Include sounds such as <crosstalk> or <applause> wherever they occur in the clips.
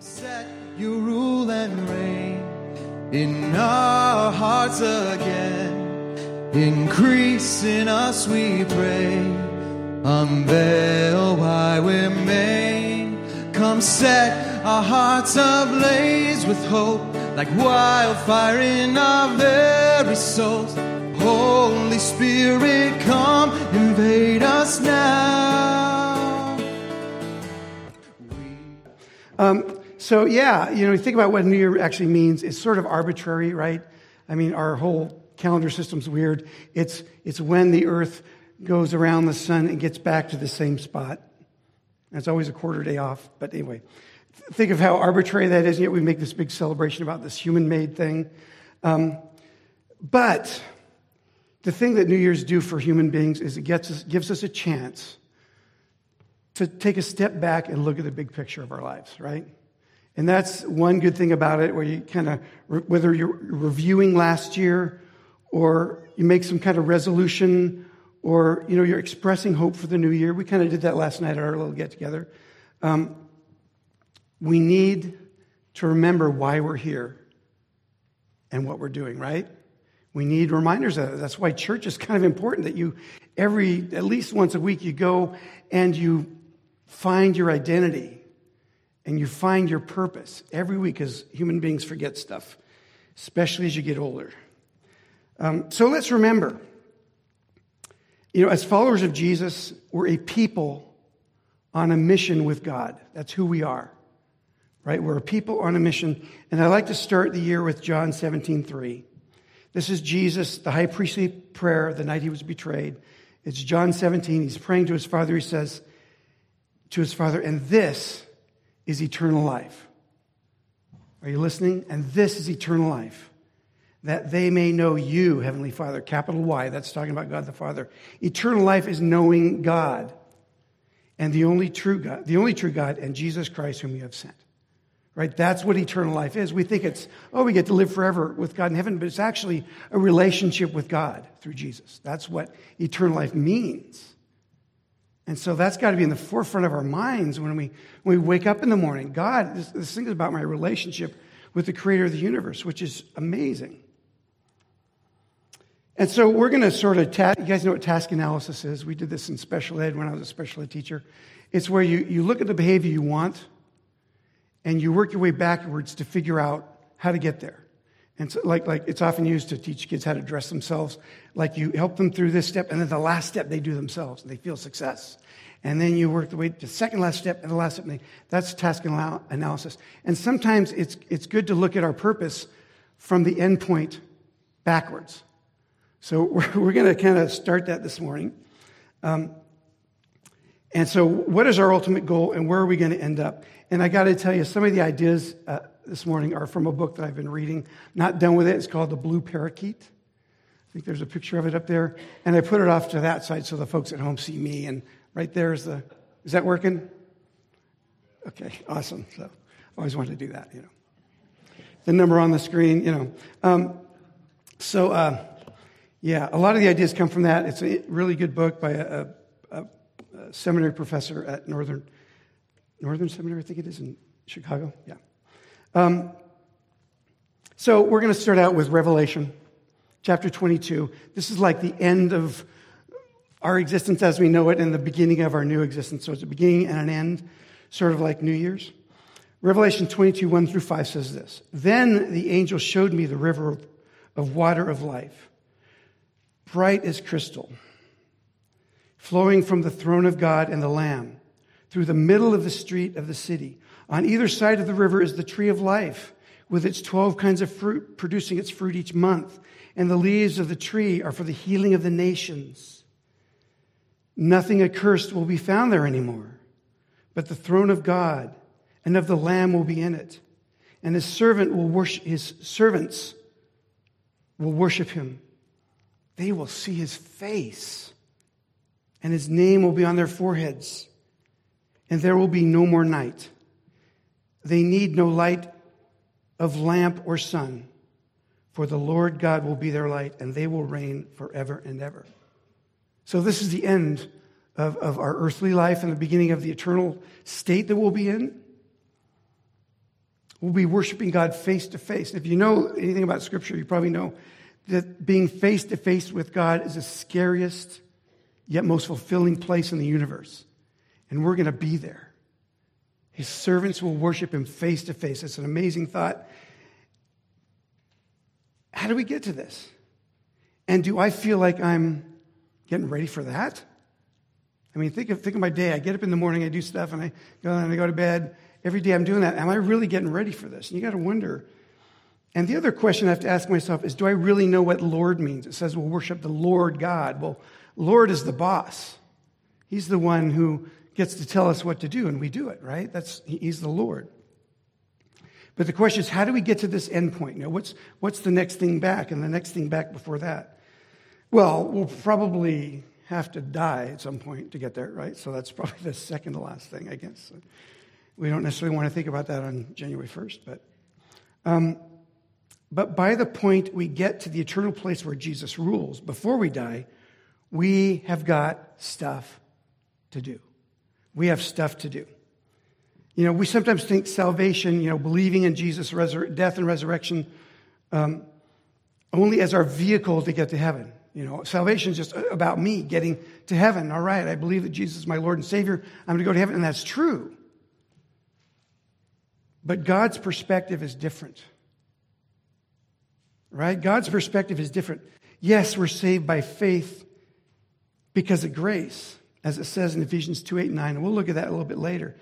Set you rule and reign in our hearts again. Increase in us, we pray. Unveil why we're made. Come set our hearts ablaze with hope, like wildfire in our very souls. Holy Spirit, come invade us now. Um, so yeah, you know, you think about what New Year actually means. It's sort of arbitrary, right? I mean, our whole calendar system's weird. It's it's when the Earth goes around the sun and gets back to the same spot. And it's always a quarter day off. But anyway, think of how arbitrary that is. Yet we make this big celebration about this human-made thing. Um, but the thing that New Year's do for human beings is it gets us, gives us a chance to take a step back and look at the big picture of our lives, right? And that's one good thing about it, where you kind of, whether you're reviewing last year or you make some kind of resolution or, you know, you're expressing hope for the new year. We kind of did that last night at our little get together. Um, we need to remember why we're here and what we're doing, right? We need reminders of that. That's why church is kind of important that you, every, at least once a week, you go and you find your identity and you find your purpose every week because human beings forget stuff, especially as you get older. Um, so let's remember, you know, as followers of Jesus, we're a people on a mission with God. That's who we are, right? We're a people on a mission. And I like to start the year with John 17, 3. This is Jesus, the high priestly prayer the night he was betrayed. It's John 17. He's praying to his father. He says to his father, and this is eternal life. Are you listening? And this is eternal life. That they may know you, Heavenly Father, capital Y, that's talking about God the Father. Eternal life is knowing God and the only true God, the only true God, and Jesus Christ, whom you have sent. Right? That's what eternal life is. We think it's, oh, we get to live forever with God in heaven, but it's actually a relationship with God through Jesus. That's what eternal life means. And so that's got to be in the forefront of our minds when we, when we wake up in the morning. God, this, this thing is about my relationship with the creator of the universe, which is amazing. And so we're going to sort of, ta- you guys know what task analysis is. We did this in special ed when I was a special ed teacher. It's where you, you look at the behavior you want and you work your way backwards to figure out how to get there. And so, like, like it's often used to teach kids how to dress themselves. Like you help them through this step, and then the last step they do themselves, and they feel success. And then you work the way to the second last step and the last step. They, that's task analysis. And sometimes it's, it's good to look at our purpose from the end point backwards. So <laughs> we're, we're going to kind of start that this morning. Um, and so, what is our ultimate goal, and where are we going to end up? And I got to tell you, some of the ideas uh, this morning are from a book that I've been reading. Not done with it. It's called The Blue Parakeet. I think there's a picture of it up there. And I put it off to that side so the folks at home see me. And right there is the. Is that working? Okay, awesome. So I always wanted to do that, you know. The number on the screen, you know. Um, so, uh, yeah, a lot of the ideas come from that. It's a really good book by a, a, a seminary professor at Northern Northern Seminary, I think it is in Chicago. Yeah. Um, so we're going to start out with Revelation chapter 22. This is like the end of our existence as we know it and the beginning of our new existence. So it's a beginning and an end, sort of like New Year's. Revelation 22, 1 through 5 says this Then the angel showed me the river of, of water of life, bright as crystal, flowing from the throne of God and the Lamb through the middle of the street of the city. On either side of the river is the tree of life, with its 12 kinds of fruit, producing its fruit each month. And the leaves of the tree are for the healing of the nations. Nothing accursed will be found there anymore, but the throne of God and of the Lamb will be in it. And his servant will worship, his servants will worship him. They will see his face, and his name will be on their foreheads. And there will be no more night. They need no light of lamp or sun, for the Lord God will be their light, and they will reign forever and ever. So, this is the end of, of our earthly life and the beginning of the eternal state that we'll be in. We'll be worshiping God face to face. If you know anything about Scripture, you probably know that being face to face with God is the scariest yet most fulfilling place in the universe. And we're going to be there. His servants will worship him face to face. It's an amazing thought. How do we get to this? And do I feel like I'm getting ready for that? I mean, think of, think of my day. I get up in the morning, I do stuff, and I go and I go to bed. Every day I'm doing that. Am I really getting ready for this? And you got to wonder. And the other question I have to ask myself is do I really know what Lord means? It says we'll worship the Lord God. Well, Lord is the boss. He's the one who gets to tell us what to do, and we do it, right? That's, he's the Lord. But the question is, how do we get to this end point? You know, what's, what's the next thing back and the next thing back before that? Well, we'll probably have to die at some point to get there, right? So that's <laughs> probably the second to last thing, I guess. We don't necessarily want to think about that on January 1st, but. Um, but by the point we get to the eternal place where Jesus rules, before we die, we have got stuff to do. We have stuff to do. You know, we sometimes think salvation, you know, believing in Jesus' resur- death and resurrection, um, only as our vehicle to get to heaven. You know, salvation is just about me getting to heaven. All right, I believe that Jesus is my Lord and Savior. I'm going to go to heaven, and that's true. But God's perspective is different. Right? God's perspective is different. Yes, we're saved by faith because of grace, as it says in Ephesians 2 8 and 9. And we'll look at that a little bit later.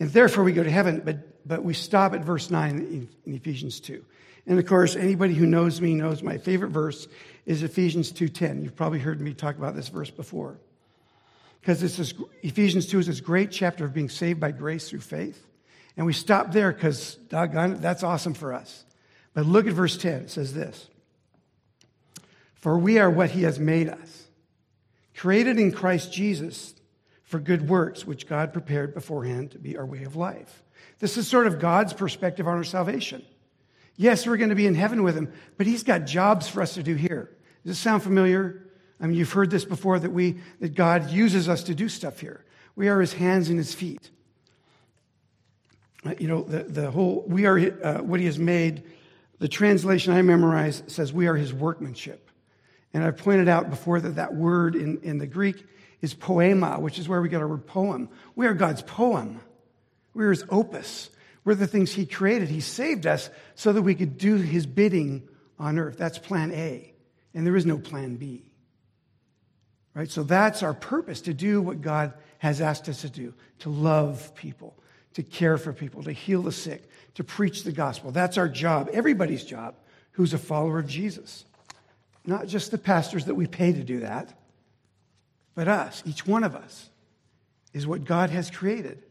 And therefore we go to heaven, but, but we stop at verse 9 in, in Ephesians 2. And of course, anybody who knows me knows my favorite verse is Ephesians 2:10. You've probably heard me talk about this verse before. Because this is Ephesians 2 is this great chapter of being saved by grace through faith. And we stop there because, doggone that's awesome for us. But look at verse 10. It says this For we are what he has made us, created in Christ Jesus for good works, which God prepared beforehand to be our way of life. This is sort of God's perspective on our salvation. Yes, we're going to be in heaven with him, but he's got jobs for us to do here. Does this sound familiar? I mean, you've heard this before that we that God uses us to do stuff here. We are his hands and his feet. Uh, you know, the, the whole, we are uh, what he has made the translation I memorize says, We are his workmanship. And I've pointed out before that that word in, in the Greek is poema, which is where we get our word poem. We are God's poem. We are his opus. We're the things he created. He saved us so that we could do his bidding on earth. That's plan A. And there is no plan B. Right? So that's our purpose to do what God has asked us to do to love people, to care for people, to heal the sick, to preach the gospel. That's our job, everybody's job who's a follower of Jesus. Not just the pastors that we pay to do that, but us, each one of us, is what God has created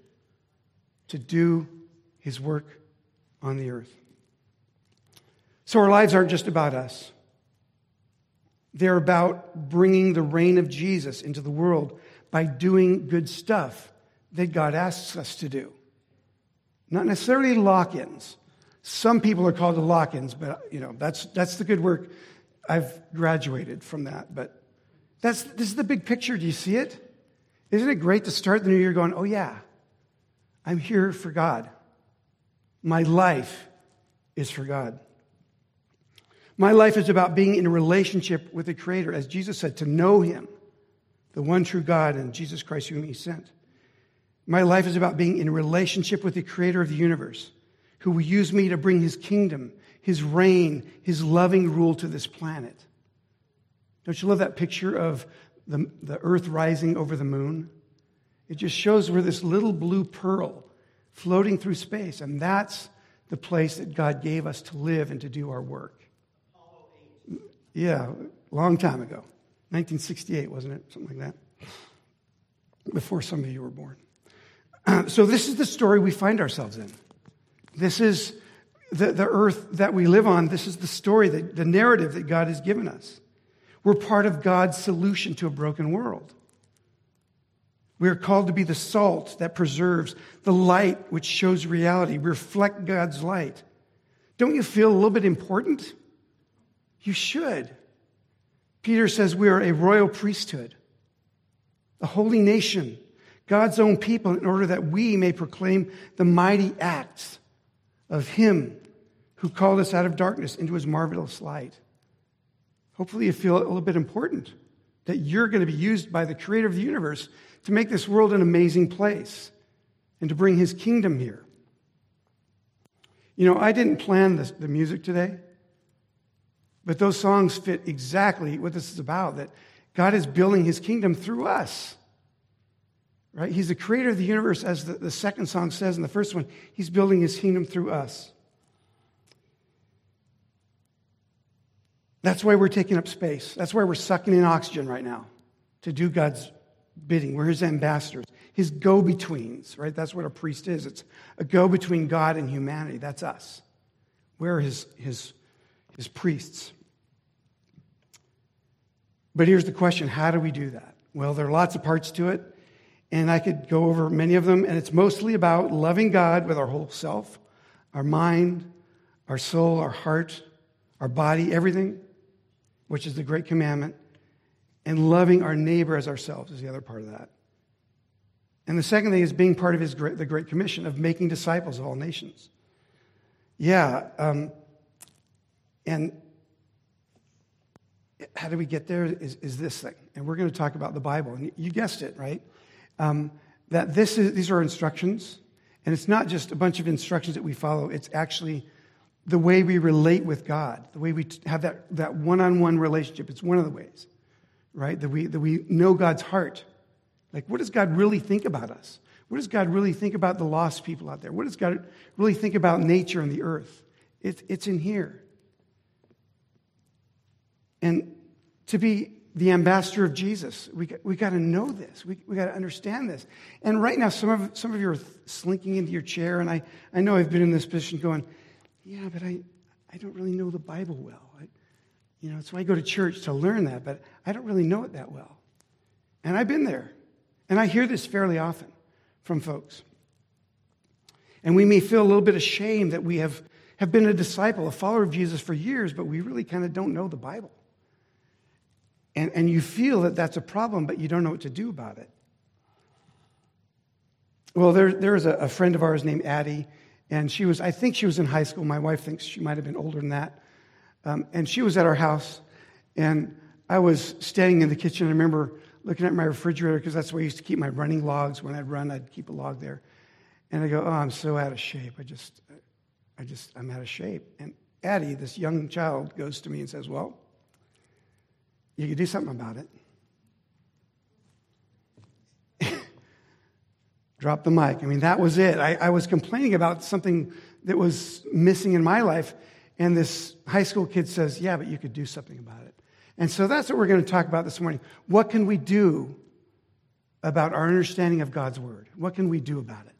to do his work on the earth. So our lives aren't just about us. They're about bringing the reign of Jesus into the world by doing good stuff that God asks us to do. Not necessarily lock ins. Some people are called to lock ins, but you know, that's, that's the good work. I've graduated from that. But that's, this is the big picture. Do you see it? Isn't it great to start the new year going, oh, yeah, I'm here for God. My life is for God. My life is about being in a relationship with the Creator, as Jesus said, to know Him, the one true God, and Jesus Christ, whom He sent. My life is about being in a relationship with the creator of the universe, who will use me to bring his kingdom, his reign, his loving rule to this planet. Don't you love that picture of the, the earth rising over the moon? It just shows we're this little blue pearl floating through space, and that's the place that God gave us to live and to do our work. Yeah, long time ago. 1968, wasn't it? Something like that. Before some of you were born. <clears throat> so, this is the story we find ourselves in. This is the, the earth that we live on. This is the story, that, the narrative that God has given us. We're part of God's solution to a broken world. We are called to be the salt that preserves, the light which shows reality. Reflect God's light. Don't you feel a little bit important? You should. Peter says we are a royal priesthood, a holy nation, God's own people in order that we may proclaim the mighty acts of Him who called us out of darkness into His marvelous light. Hopefully, you feel a little bit important that you're going to be used by the creator of the universe to make this world an amazing place and to bring His kingdom here. You know, I didn't plan this, the music today, but those songs fit exactly what this is about that God is building his kingdom through us. Right? He's the creator of the universe, as the, the second song says in the first one. He's building his kingdom through us. That's why we're taking up space. That's why we're sucking in oxygen right now to do God's bidding. We're his ambassadors, his go betweens, right? That's what a priest is. It's a go between God and humanity. That's us. We're his, his, his priests. But here's the question how do we do that? Well, there are lots of parts to it, and I could go over many of them, and it's mostly about loving God with our whole self, our mind, our soul, our heart, our body, everything, which is the great commandment, and loving our neighbor as ourselves is the other part of that. And the second thing is being part of his great, the Great Commission of making disciples of all nations. Yeah, um, and how do we get there is, is this thing. And we're going to talk about the Bible. And you guessed it, right? Um, that this is, these are instructions. And it's not just a bunch of instructions that we follow, it's actually the way we relate with God, the way we have that, that one-on-one relationship. It's one of the ways, right? That we, that we know God's heart. Like, what does God really think about us? What does God really think about the lost people out there? What does God really think about nature and the earth? It, it's in here. And to be the ambassador of Jesus, we, we got to know this. We, we got to understand this. And right now, some of, some of you are slinking into your chair, and I, I know I've been in this position going, yeah, but I, I don't really know the Bible well. I, you know, so I go to church to learn that, but I don't really know it that well. And I've been there. And I hear this fairly often from folks. And we may feel a little bit ashamed that we have, have been a disciple, a follower of Jesus for years, but we really kind of don't know the Bible. And, and you feel that that's a problem, but you don't know what to do about it. Well, there, there was a, a friend of ours named Addie, and she was, I think she was in high school. My wife thinks she might have been older than that. Um, and she was at our house, and I was standing in the kitchen. I remember looking at my refrigerator because that's where I used to keep my running logs. When I'd run, I'd keep a log there. And I go, Oh, I'm so out of shape. I just, I just, I'm out of shape. And Addie, this young child, goes to me and says, Well, you could do something about it. <laughs> Drop the mic. I mean, that was it. I, I, was complaining about something that was missing in my life, and this high school kid says, Yeah, but you could do something about it. And so that's what we're going to talk about this morning. What can we do about our understanding of God's word? What can we do about it?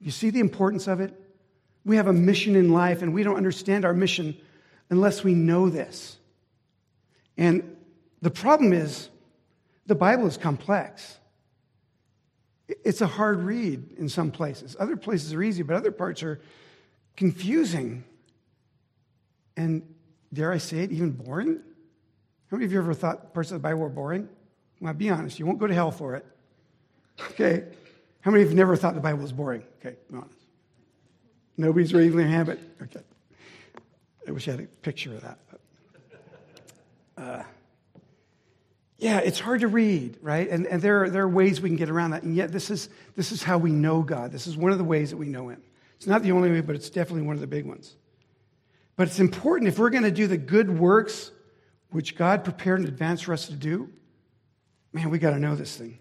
You see the importance of it? We have a mission in life, and we don't understand our mission unless we know this. And the problem is, the Bible is complex. It's a hard read in some places. Other places are easy, but other parts are confusing. And dare I say it, even boring? How many of you ever thought parts of the Bible were boring? Well, be honest, you won't go to hell for it. Okay? How many of you never thought the Bible was boring? Okay, be honest. Nobody's raising their hand, but okay. I wish I had a picture of that. Uh, yeah, it's hard to read, right? And, and there, are, there are ways we can get around that. And yet, this is, this is how we know God. This is one of the ways that we know Him. It's not the only way, but it's definitely one of the big ones. But it's important if we're going to do the good works which God prepared in advance for us to do, man, we got to know this thing.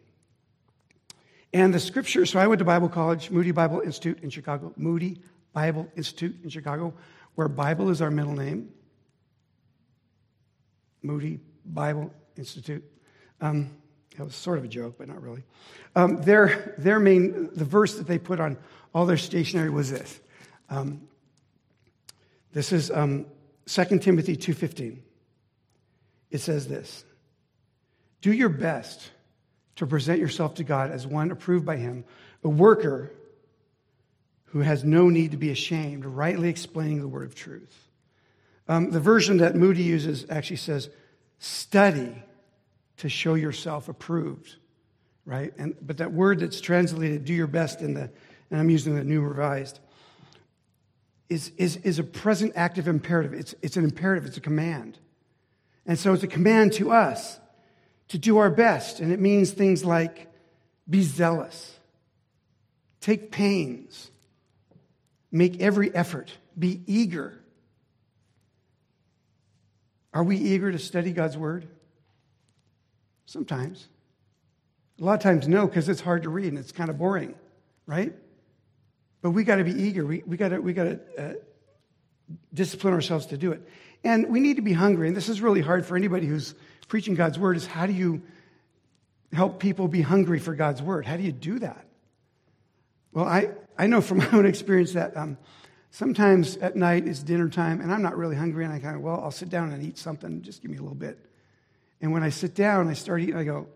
And the scripture, so I went to Bible college, Moody Bible Institute in Chicago, Moody Bible Institute in Chicago, where Bible is our middle name. Moody Bible Institute. Um, that was sort of a joke, but not really. Um, their, their main, the verse that they put on all their stationery was this. Um, this is um, 2 Timothy 2.15. It says this. Do your best to present yourself to God as one approved by him, a worker who has no need to be ashamed, rightly explaining the word of truth. Um, the version that Moody uses actually says, study to show yourself approved, right? And, but that word that's translated, do your best in the, and I'm using the New Revised, is, is, is a present active imperative. It's, it's an imperative, it's a command. And so it's a command to us to do our best. And it means things like be zealous, take pains, make every effort, be eager. Are we eager to study God's word? Sometimes. A lot of times, no, because it's hard to read and it's kind of boring, right? But we got to be eager. We, we got to we to uh, discipline ourselves to do it. And we need to be hungry. And this is really hard for anybody who's preaching God's word is how do you help people be hungry for God's word? How do you do that? Well, I, I know from <laughs> my own experience that um, sometimes at night it's dinner time and I'm not really hungry and I kind of, well, I'll sit down and eat something. Just give me a little bit. And when I sit down, I start eating, I go,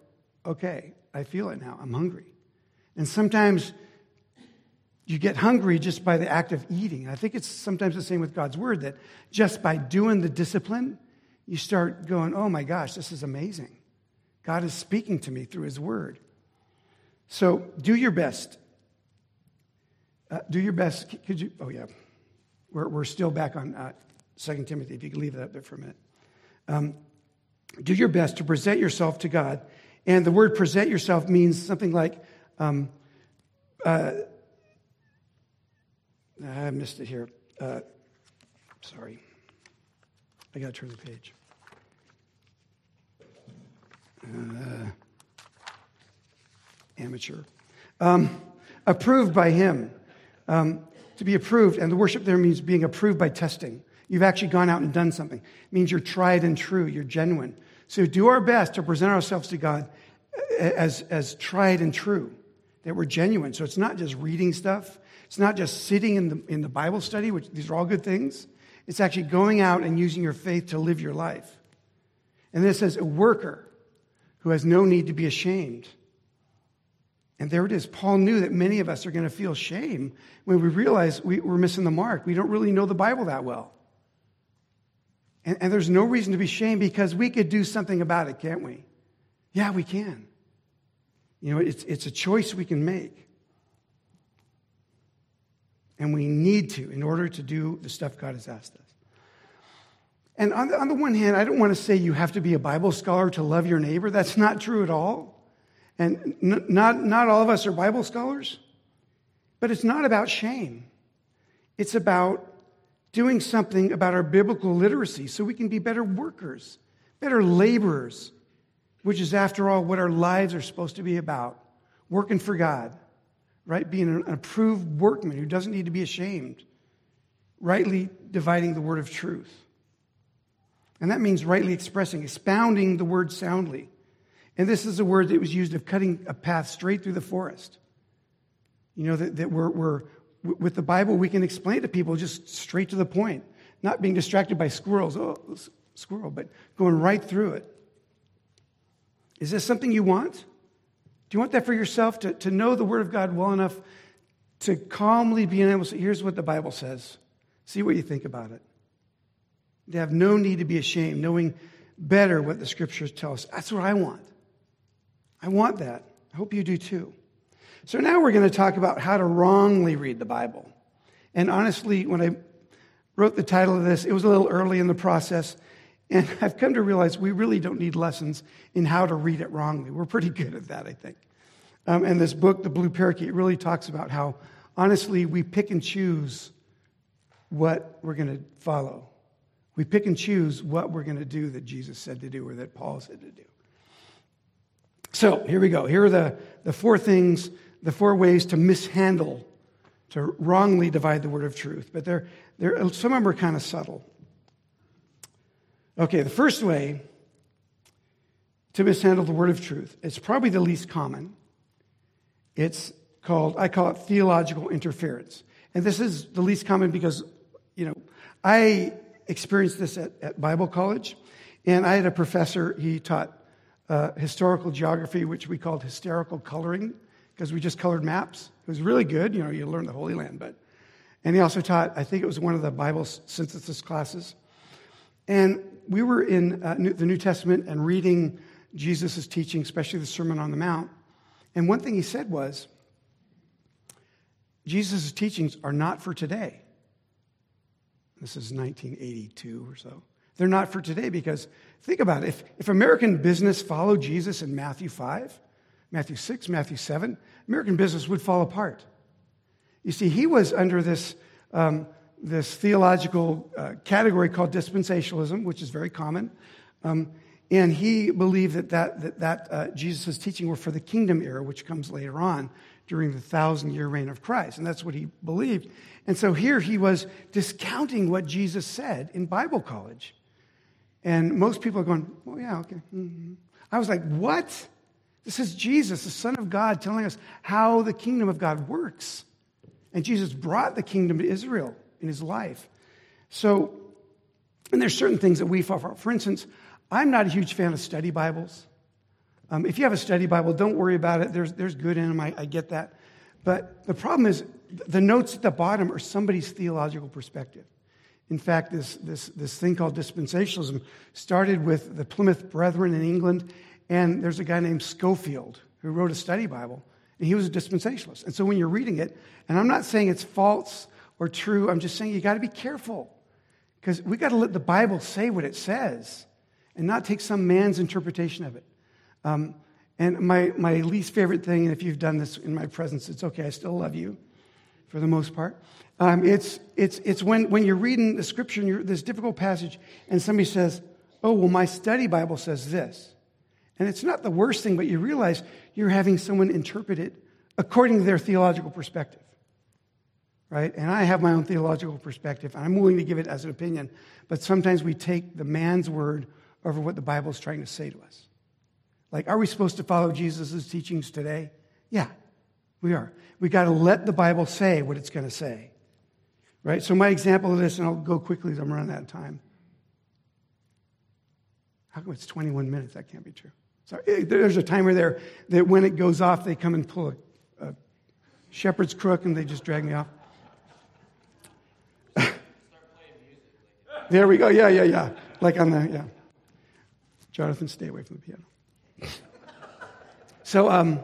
okay, I feel it now. I'm hungry. And sometimes you get hungry just by the act of eating. I think it's sometimes the same with God's word that just by doing the discipline, you start going, oh my gosh, this is amazing. God is speaking to me through his word. So do your best. Uh, do your best. Could you? Oh, yeah. We're, we're still back on uh, 2 Timothy, if you could leave that up there for a minute. Um, do your best to present yourself to God. And the word present yourself means something like, um, uh, I missed it here. Uh, sorry. I got to turn the page. Uh, amateur. Um, approved by Him. Um, to be approved, and the worship there means being approved by testing. You've actually gone out and done something. It means you're tried and true, you're genuine. So do our best to present ourselves to God as, as tried and true, that we're genuine. So it's not just reading stuff, it's not just sitting in the, in the Bible study, which these are all good things. It's actually going out and using your faith to live your life. And then it says, a worker who has no need to be ashamed. And there it is. Paul knew that many of us are going to feel shame when we realize we, are missing the mark. We don't really know the Bible that well. And, and there's no reason to be ashamed because we could do something about it, can't we? Yeah, we can. You know, it's, it's a choice we can make. And we need to in order to do the stuff God has asked us. And on the, on the one hand, I don't want to say you have to be a Bible scholar to love your neighbor. That's not true at all. And n- not, not all of us are Bible scholars. But it's not about shame, it's about doing something about our biblical literacy so we can be better workers, better laborers, which is, after all, what our lives are supposed to be about working for God right? Being an approved workman who doesn't need to be ashamed, rightly dividing the word of truth. And that means rightly expressing, expounding the word soundly. And this is a word that was used of cutting a path straight through the forest. You know, that, that we're, we're, with the Bible, we can explain to people just straight to the point, not being distracted by squirrels, oh, squirrel, but going right through it. Is this something you want? Do you want that for yourself? To, to know the Word of God well enough to calmly be able to say, here's what the Bible says. See what you think about it. To have no need to be ashamed, knowing better what the Scriptures tell us. That's what I want. I want that. I hope you do too. So now we're going to talk about how to wrongly read the Bible. And honestly, when I wrote the title of this, it was a little early in the process. And <laughs> I've come to realize we really don't need lessons in how to read it wrongly. We're pretty good at that, I think. Um, and this book, The Blue Parakeet, really talks about how, honestly, we pick and choose what we're going to follow. We pick and choose what we're going to do that Jesus said to do or that Paul said to do. So here we go. Here are the, the four things, the four ways to mishandle, to wrongly divide the word of truth. But they're, they're, some of them are kind of subtle. Okay, the first way to mishandle the word of truth, it's probably the least common. It's called, I call it theological interference. And this is the least common because, you know, I experienced this at, at Bible college, and I had a professor, he taught uh, historical geography, which we called hysterical coloring, because we just colored maps. It was really good, you know, you learn the Holy Land, but. And he also taught, I think it was one of the Bible synthesis classes. And we were in uh, New, the New Testament and reading Jesus' teaching, especially the Sermon on the Mount. And one thing he said was, Jesus' teachings are not for today. This is 1982 or so. They're not for today because think about it. If, if American business followed Jesus in Matthew 5, Matthew 6, Matthew 7, American business would fall apart. You see, he was under this, um, this theological uh, category called dispensationalism, which is very common. Um, and he believed that, that, that, that uh, Jesus' teaching were for the kingdom era, which comes later on during the thousand year reign of Christ. And that's what he believed. And so here he was discounting what Jesus said in Bible college. And most people are going, oh, yeah, okay. Mm-hmm. I was like, what? This is Jesus, the Son of God, telling us how the kingdom of God works. And Jesus brought the kingdom to Israel in his life. So, and there's certain things that we fall for. For instance, I'm not a huge fan of study Bibles. Um, if you have a study Bible, don't worry about it. There's, there's good in them. I, I get that. But the problem is, the notes at the bottom are somebody's theological perspective. In fact, this, this, this thing called dispensationalism started with the Plymouth Brethren in England, and there's a guy named Scofield who wrote a study Bible, and he was a dispensationalist. And so when you're reading it, and I'm not saying it's false or true, I'm just saying you got to be careful because we got to let the Bible say what it says and not take some man's interpretation of it. Um, and my, my least favorite thing, and if you've done this in my presence, it's okay, I still love you for the most part. Um, it's, it's, it's when, when you're reading the scripture this difficult passage, and somebody says, Oh, well, my study Bible says this. And it's not the worst thing, but you realize you're having someone interpret it according to their theological perspective. Right? And I have my own theological perspective, and I'm willing to give it as an opinion. But sometimes we take the man's word over what the Bible is trying to say to us. Like, are we supposed to follow Jesus' teachings today? Yeah, we are. We got to let the Bible say what it's going to say. Right? So, my example of this, and I'll go quickly as I'm running out of time. How come it's 21 minutes? That can't be true. Sorry. Eh, there's a timer there that when it goes off, they come and pull a, a shepherd's crook and they just drag me off. <laughs> there we go. Yeah, yeah, yeah. Like on the, yeah. Jonathan, stay away from the piano. <laughs> so, um,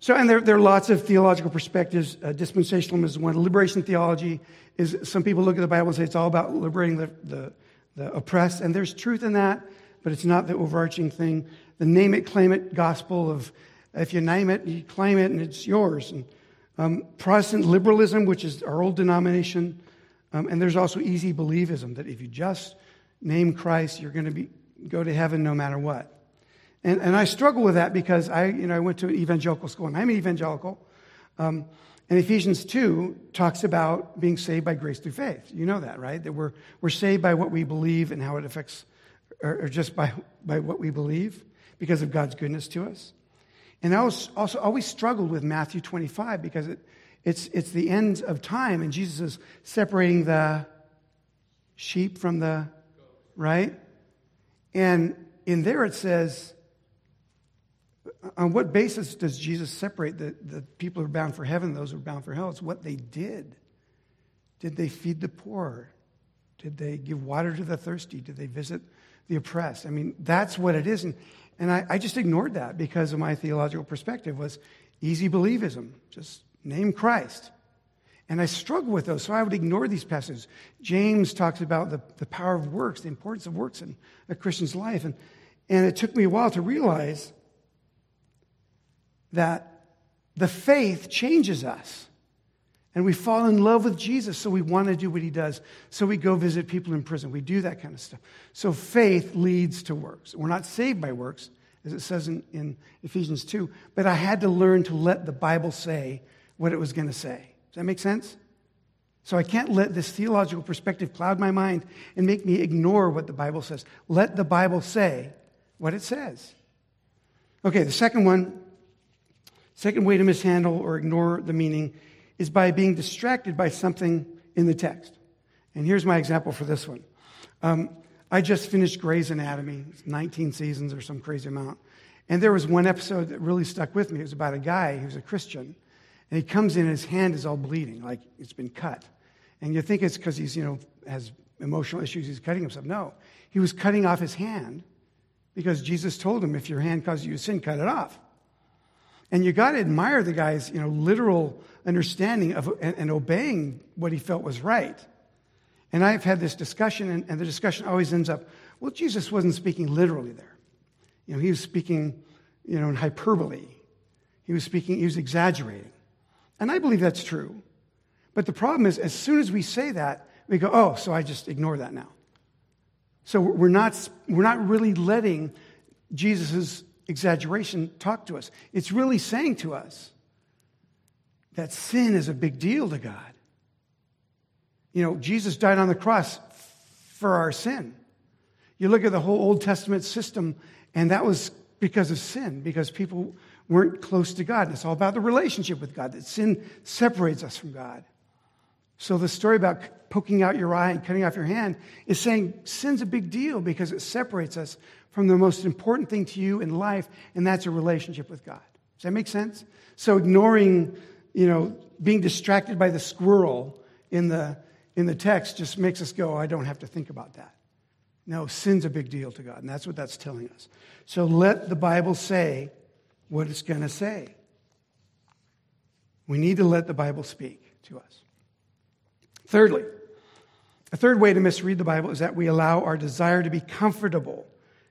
so, and there, there are lots of theological perspectives. Uh, dispensationalism is one. Liberation theology is some people look at the Bible and say it's all about liberating the, the, the oppressed, and there's truth in that, but it's not the overarching thing. The name it, claim it gospel of if you name it, you claim it, and it's yours. And um, Protestant liberalism, which is our old denomination, um, and there's also easy believism that if you just name Christ, you're going to be go to heaven no matter what. And, and I struggle with that because I, you know, I went to an evangelical school, and I'm an evangelical. Um, and Ephesians 2 talks about being saved by grace through faith. You know that, right? That we're, we're saved by what we believe and how it affects, or, or just by, by what we believe because of God's goodness to us. And I was also always struggled with Matthew 25 because it, it's, it's the end of time and Jesus is separating the sheep from the, goats. right? And in there it says, on what basis does Jesus separate the, the people who are bound for heaven those who are bound for hell? It's what they did. Did they feed the poor? Did they give water to the thirsty? Did they visit the oppressed? I mean, that's what it is. And, and I, I just ignored that because of my theological perspective was easy believism. Just name Christ. And I struggle with those, so I would ignore these passages. James talks about the, the power of works, the importance of works in a Christian's life. And, and it took me a while to realize that the faith changes us. And we fall in love with Jesus, so we want to do what he does. So we go visit people in prison. We do that kind of stuff. So faith leads to works. We're not saved by works, as it says in, in Ephesians 2, but I had to learn to let the Bible say what it was going to say. Does that make sense? So I can't let this theological perspective cloud my mind and make me ignore what the Bible says. Let the Bible say what it says. Okay, the second one Second way to mishandle or ignore the meaning is by being distracted by something in the text. And here's my example for this one. Um, I just finished Grey's Anatomy, 19 seasons or some crazy amount. And there was one episode that really stuck with me. It was about a guy who's a Christian. And he comes in and his hand is all bleeding, like it's been cut. And you think it's because he's, you know, has emotional issues, he's cutting himself. No, he was cutting off his hand because Jesus told him, if your hand causes you sin, cut it off. And you got to admire the guy's, you know, literal understanding of and, and, obeying what he felt was right. And I've had this discussion, and, and the discussion always ends up well, Jesus wasn't speaking literally there. You know, he was speaking, you know, in hyperbole. He was speaking, he was exaggerating. And I believe that's true. But the problem is, as soon as we say that, we go, oh, so I just ignore that now. So we're not, we're not really letting Jesus' exaggeration talk to us. It's really saying to us that sin is a big deal to God. You know, Jesus died on the cross for our sin. You look at the whole Old Testament system, and that was because of sin, because people weren't close to God. And it's all about the relationship with God, that sin separates us from God. So the story about poking out your eye and cutting off your hand is saying sin's a big deal because it separates us from the most important thing to you in life, and that's a relationship with God. Does that make sense? So ignoring, you know, being distracted by the squirrel in the, in the text just makes us go, oh, I don't have to think about that. No, sin's a big deal to God, and that's what that's telling us. So let the Bible say what it's going to say. We need to let the Bible speak to us. Thirdly, a third way to misread the Bible is that we allow our desire to be comfortable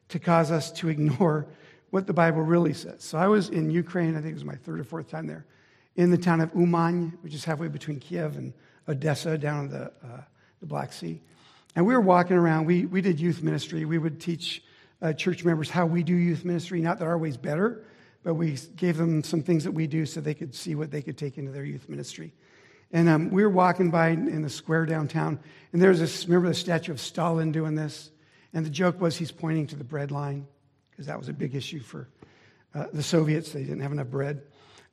to cause us to <laughs> ignore what the Bible really says. So I was in Ukraine, I think it was my third or fourth time there, in the town of Uman, which is halfway between Kiev and Odessa down in the, uh, the Black Sea. And we were walking around. We, we did youth ministry. We would teach uh, church members how we do youth ministry. Not that our way's better, but we gave them some things that we do so they could see what they could take into their youth ministry. And um, we were walking by in the square downtown, and there was this, remember the statue of Stalin doing this? And the joke was he's pointing to the bread line, because that was a big issue for uh, the Soviets. They didn't have enough bread.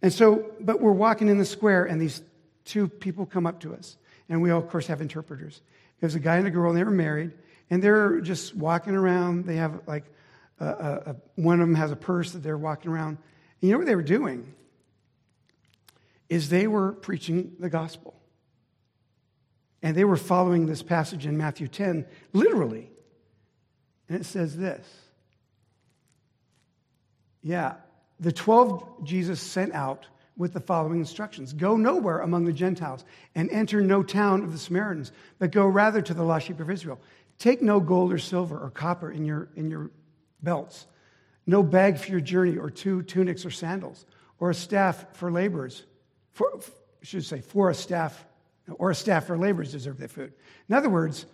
And so, but we're walking in the square, and these two people come up to us. And we, all, of course, have interpreters. There's a guy and a girl, and they were married, and they're just walking around. They have like a, a, a, one of them has a purse that they're walking around. And you know what they were doing? Is they were preaching the gospel. And they were following this passage in Matthew 10 literally. And it says this. Yeah, the 12 Jesus sent out with the following instructions Go nowhere among the Gentiles and enter no town of the Samaritans, but go rather to the lost sheep of Israel. Take no gold or silver or copper in your, in your belts, no bag for your journey, or two tunics or sandals, or a staff for laborers. For, I should say, for a staff, or a staff for laborers deserve their food. In other words,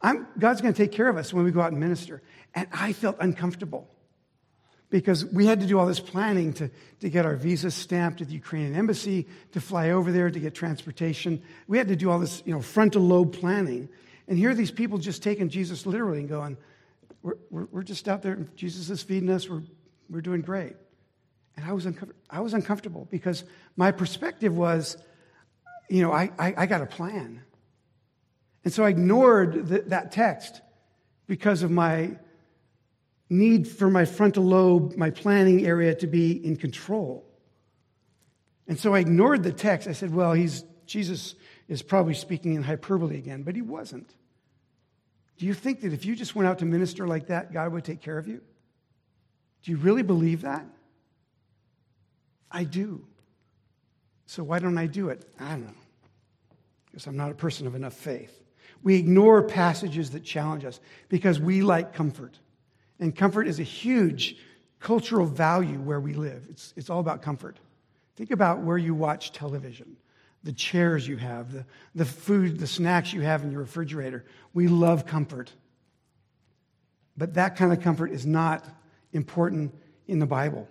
I'm, God's going to take care of us when we go out and minister. And I felt uncomfortable because we had to do all this planning to, to get our visas stamped at the Ukrainian embassy, to fly over there, to get transportation. We had to do all this, you know, frontal lobe planning. And here are these people just taking Jesus literally and going, we're, we're, we're just out there, Jesus is feeding us, we're, we're doing great. And I was, uncom- I was uncomfortable because my perspective was, you know, I, I, I got a plan. And so I ignored the, that text because of my need for my frontal lobe, my planning area to be in control. And so I ignored the text. I said, well, he's, Jesus is probably speaking in hyperbole again, but he wasn't. Do you think that if you just went out to minister like that, God would take care of you? Do you really believe that? I do. So why don't I do it? I don't know. Because I'm not a person of enough faith. We ignore passages that challenge us because we like comfort. And comfort is a huge cultural value where we live. It's, it's all about comfort. Think about where you watch television, the chairs you have, the, the food, the snacks you have in your refrigerator. We love comfort. But that kind of comfort is not important in the Bible.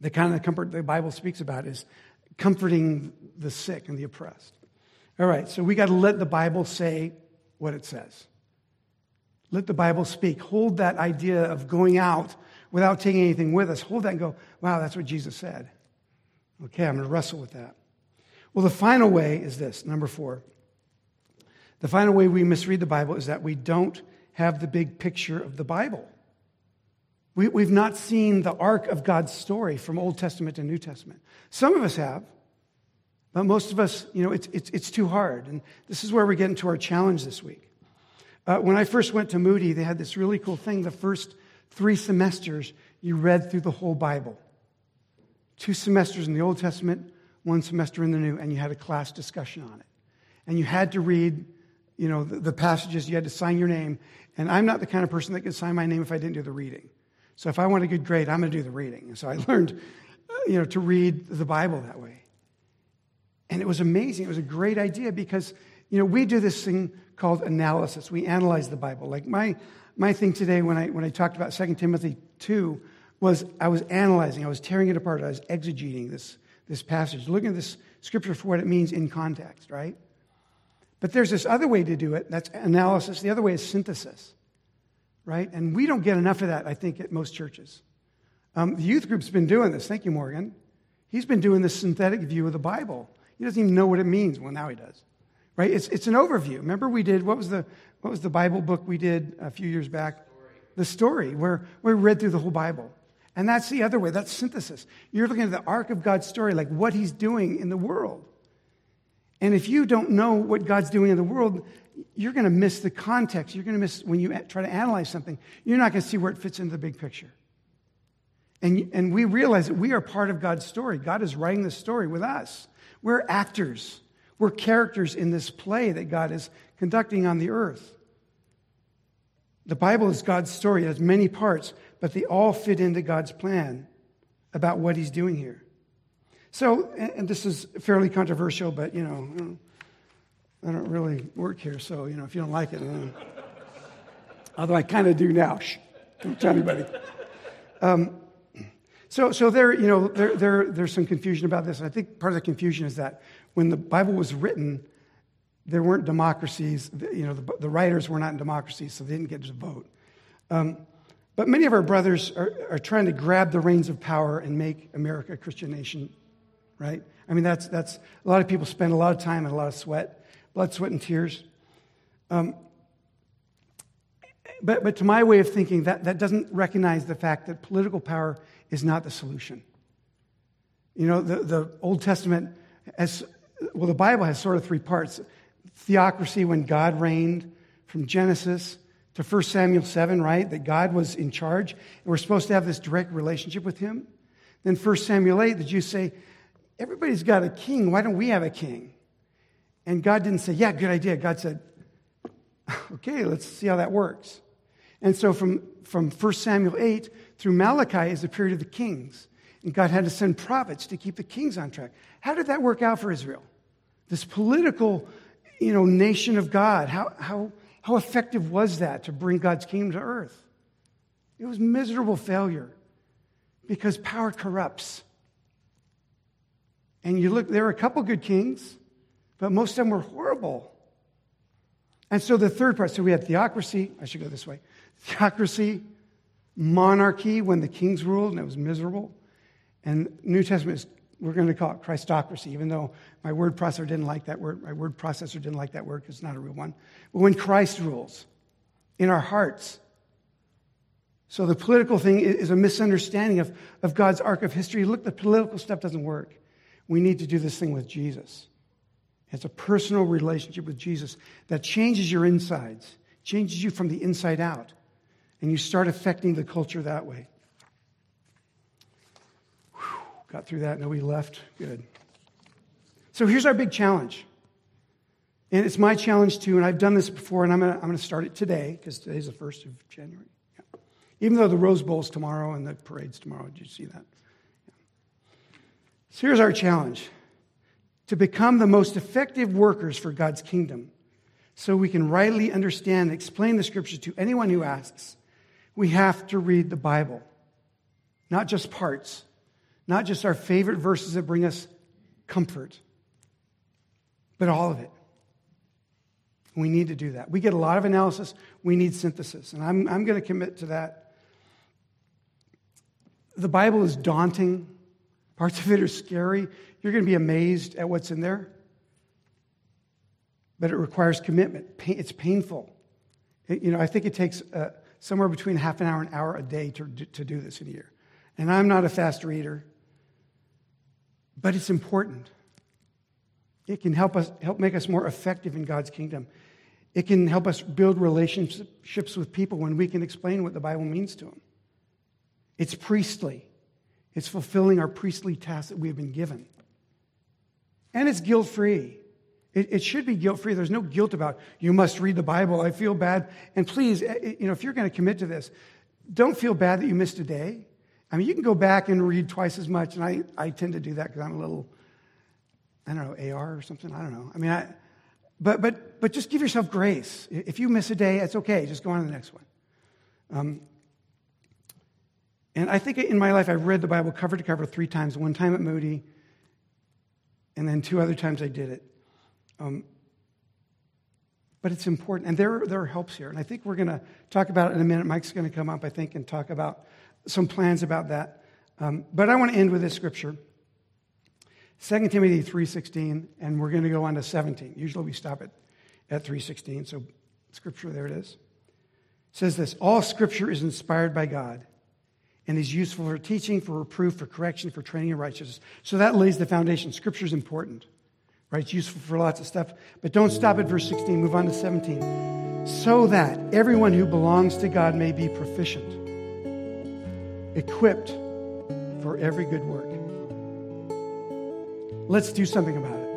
The kind of comfort the Bible speaks about is comforting the sick and the oppressed. All right, so we got to let the Bible say what it says. Let the Bible speak. Hold that idea of going out without taking anything with us. Hold that and go, wow, that's what Jesus said. Okay, I'm going to wrestle with that. Well, the final way is this number four. The final way we misread the Bible is that we don't have the big picture of the Bible. We, we've not seen the arc of God's story from Old Testament to New Testament. Some of us have, but most of us, you know, it's, it's, it's too hard. And this is where we get into our challenge this week. Uh, when I first went to Moody, they had this really cool thing. The first three semesters, you read through the whole Bible. Two semesters in the Old Testament, one semester in the New, and you had a class discussion on it. And you had to read, you know, the, the passages you had to sign your name. And I'm not the kind of person that could sign my name if I didn't do the reading. So if I want a good grade, I'm going to do the reading. And so I <laughs> learned, uh, you know, to read the Bible that way. And it was amazing. It was a great idea because, you know, we do this thing called analysis. We analyze the Bible. Like my, my thing today when I, when I talked about 2 Timothy 2 was I was analyzing, I was tearing it apart, I was exegeting this, this passage, looking at this scripture for what it means in context, right? But there's this other way to do it. That's analysis. The other way is synthesis, right? And we don't get enough of that, I think, at most churches. Um, the youth group's been doing this. Thank you, Morgan. He's been doing this synthetic view of the Bible. He doesn't even know what it means. Well, now he does, right? It's, it's an overview. Remember, we did what was the what was the Bible book we did a few years back? The story, where we read through the whole Bible. And that's the other way. That's synthesis. You're looking at the arc of God's story, like what He's doing in the world. And if you don't know what God's doing in the world, you're going to miss the context. You're going to miss when you try to analyze something, you're not going to see where it fits into the big picture. And, and we realize that we are part of God's story. God is writing the story with us. We're actors, we're characters in this play that God is conducting on the earth. The Bible is God's story. It has many parts, but they all fit into God's plan about what He's doing here. So, and this is fairly controversial, but you know, I don't really work here, so you know, if you don't like it, although I kind of do now. Shh, don't tell anybody. Um, so, so there, you know, there, there, there's some confusion about this. I think part of the confusion is that when the Bible was written, there weren't democracies. You know, the, the writers were not in democracies, so they didn't get to vote. Um, but many of our brothers are, are trying to grab the reins of power and make America a Christian nation, right? I mean, that's, that's a lot of people spend a lot of time and a lot of sweat, blood, sweat, and tears. Um, but, but to my way of thinking, that, that doesn't recognize the fact that political power is not the solution. You know, the, the Old Testament has, well, the Bible has sort of three parts theocracy when God reigned from Genesis to 1 Samuel 7, right? That God was in charge and we're supposed to have this direct relationship with Him. Then 1 Samuel 8, the Jews say, Everybody's got a king. Why don't we have a king? And God didn't say, Yeah, good idea. God said, Okay, let's see how that works. And so from, from 1 Samuel 8 through Malachi is the period of the kings. And God had to send prophets to keep the kings on track. How did that work out for Israel? This political you know, nation of God. How, how, how effective was that to bring God's kingdom to earth? It was miserable failure because power corrupts. And you look, there were a couple good kings, but most of them were horrible. And so the third part, so we had theocracy, I should go this way theocracy, monarchy when the kings ruled and it was miserable. And New Testament is we're going to call it Christocracy, even though my word processor didn't like that word. My word processor didn't like that word because it's not a real one. But when Christ rules in our hearts. So the political thing is a misunderstanding of, of God's arc of history. Look, the political stuff doesn't work. We need to do this thing with Jesus. It's a personal relationship with Jesus that changes your insides, changes you from the inside out, and you start affecting the culture that way. Got through that. Nobody left. Good. So here's our big challenge. And it's my challenge too, and I've done this before, and I'm going to, I'm to start it today because today's the 1st of January. Yeah. Even though the Rose Bowl's tomorrow and the parade's tomorrow. Did you see that? Yeah. So here's our challenge to become the most effective workers for God's kingdom so we can rightly understand and explain the scriptures to anyone who asks. We have to read the Bible, not just parts, not just our favorite verses that bring us comfort, but all of it. We need to do that. We get a lot of analysis, we need synthesis. And I'm, I'm going to commit to that. The Bible is daunting, parts of it are scary. You're going to be amazed at what's in there. But it requires commitment. It's painful. You know, I think it takes uh, somewhere between half an hour and an hour a day to, to do this in a year. And I'm not a fast reader. But it's important. It can help us help make us more effective in God's kingdom. It can help us build relationships with people when we can explain what the Bible means to them. It's priestly. It's fulfilling our priestly task that we have been given. And it's guilt free. It, it should be guilt free. There's no guilt about you must read the Bible. I feel bad. And please, eh, eh, you know, if you're going to commit to this, don't feel bad that you missed a day. I mean, you can go back and read twice as much, and I, I tend to do that because I'm a little, I don't know, AR or something. I don't know. I mean, I, but, but, but just give yourself grace. If you miss a day, it's okay. Just go on to the next one. Um, and I think in my life, I've read the Bible cover to cover three times one time at Moody, and then two other times I did it. Um, but it's important, and there, there are helps here. And I think we're going to talk about it in a minute. Mike's going to come up, I think, and talk about some plans about that. Um, but I want to end with this scripture. 2 Timothy 3.16, and we're going to go on to 17. Usually we stop at, at 3.16, so scripture, there it is. It says this, All scripture is inspired by God and is useful for teaching, for reproof, for correction, for training in righteousness. So that lays the foundation. Scripture is important, right? It's useful for lots of stuff. But don't stop at verse 16, move on to 17. So that everyone who belongs to God may be proficient, equipped for every good work. Let's do something about it.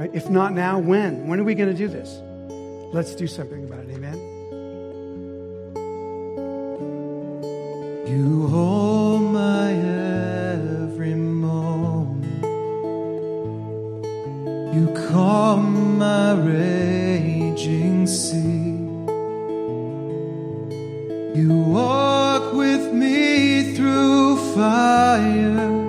Right? If not now, when? When are we going to do this? Let's do something about it. Amen. You hold my every moment. You calm my raging sea. You walk with me through fire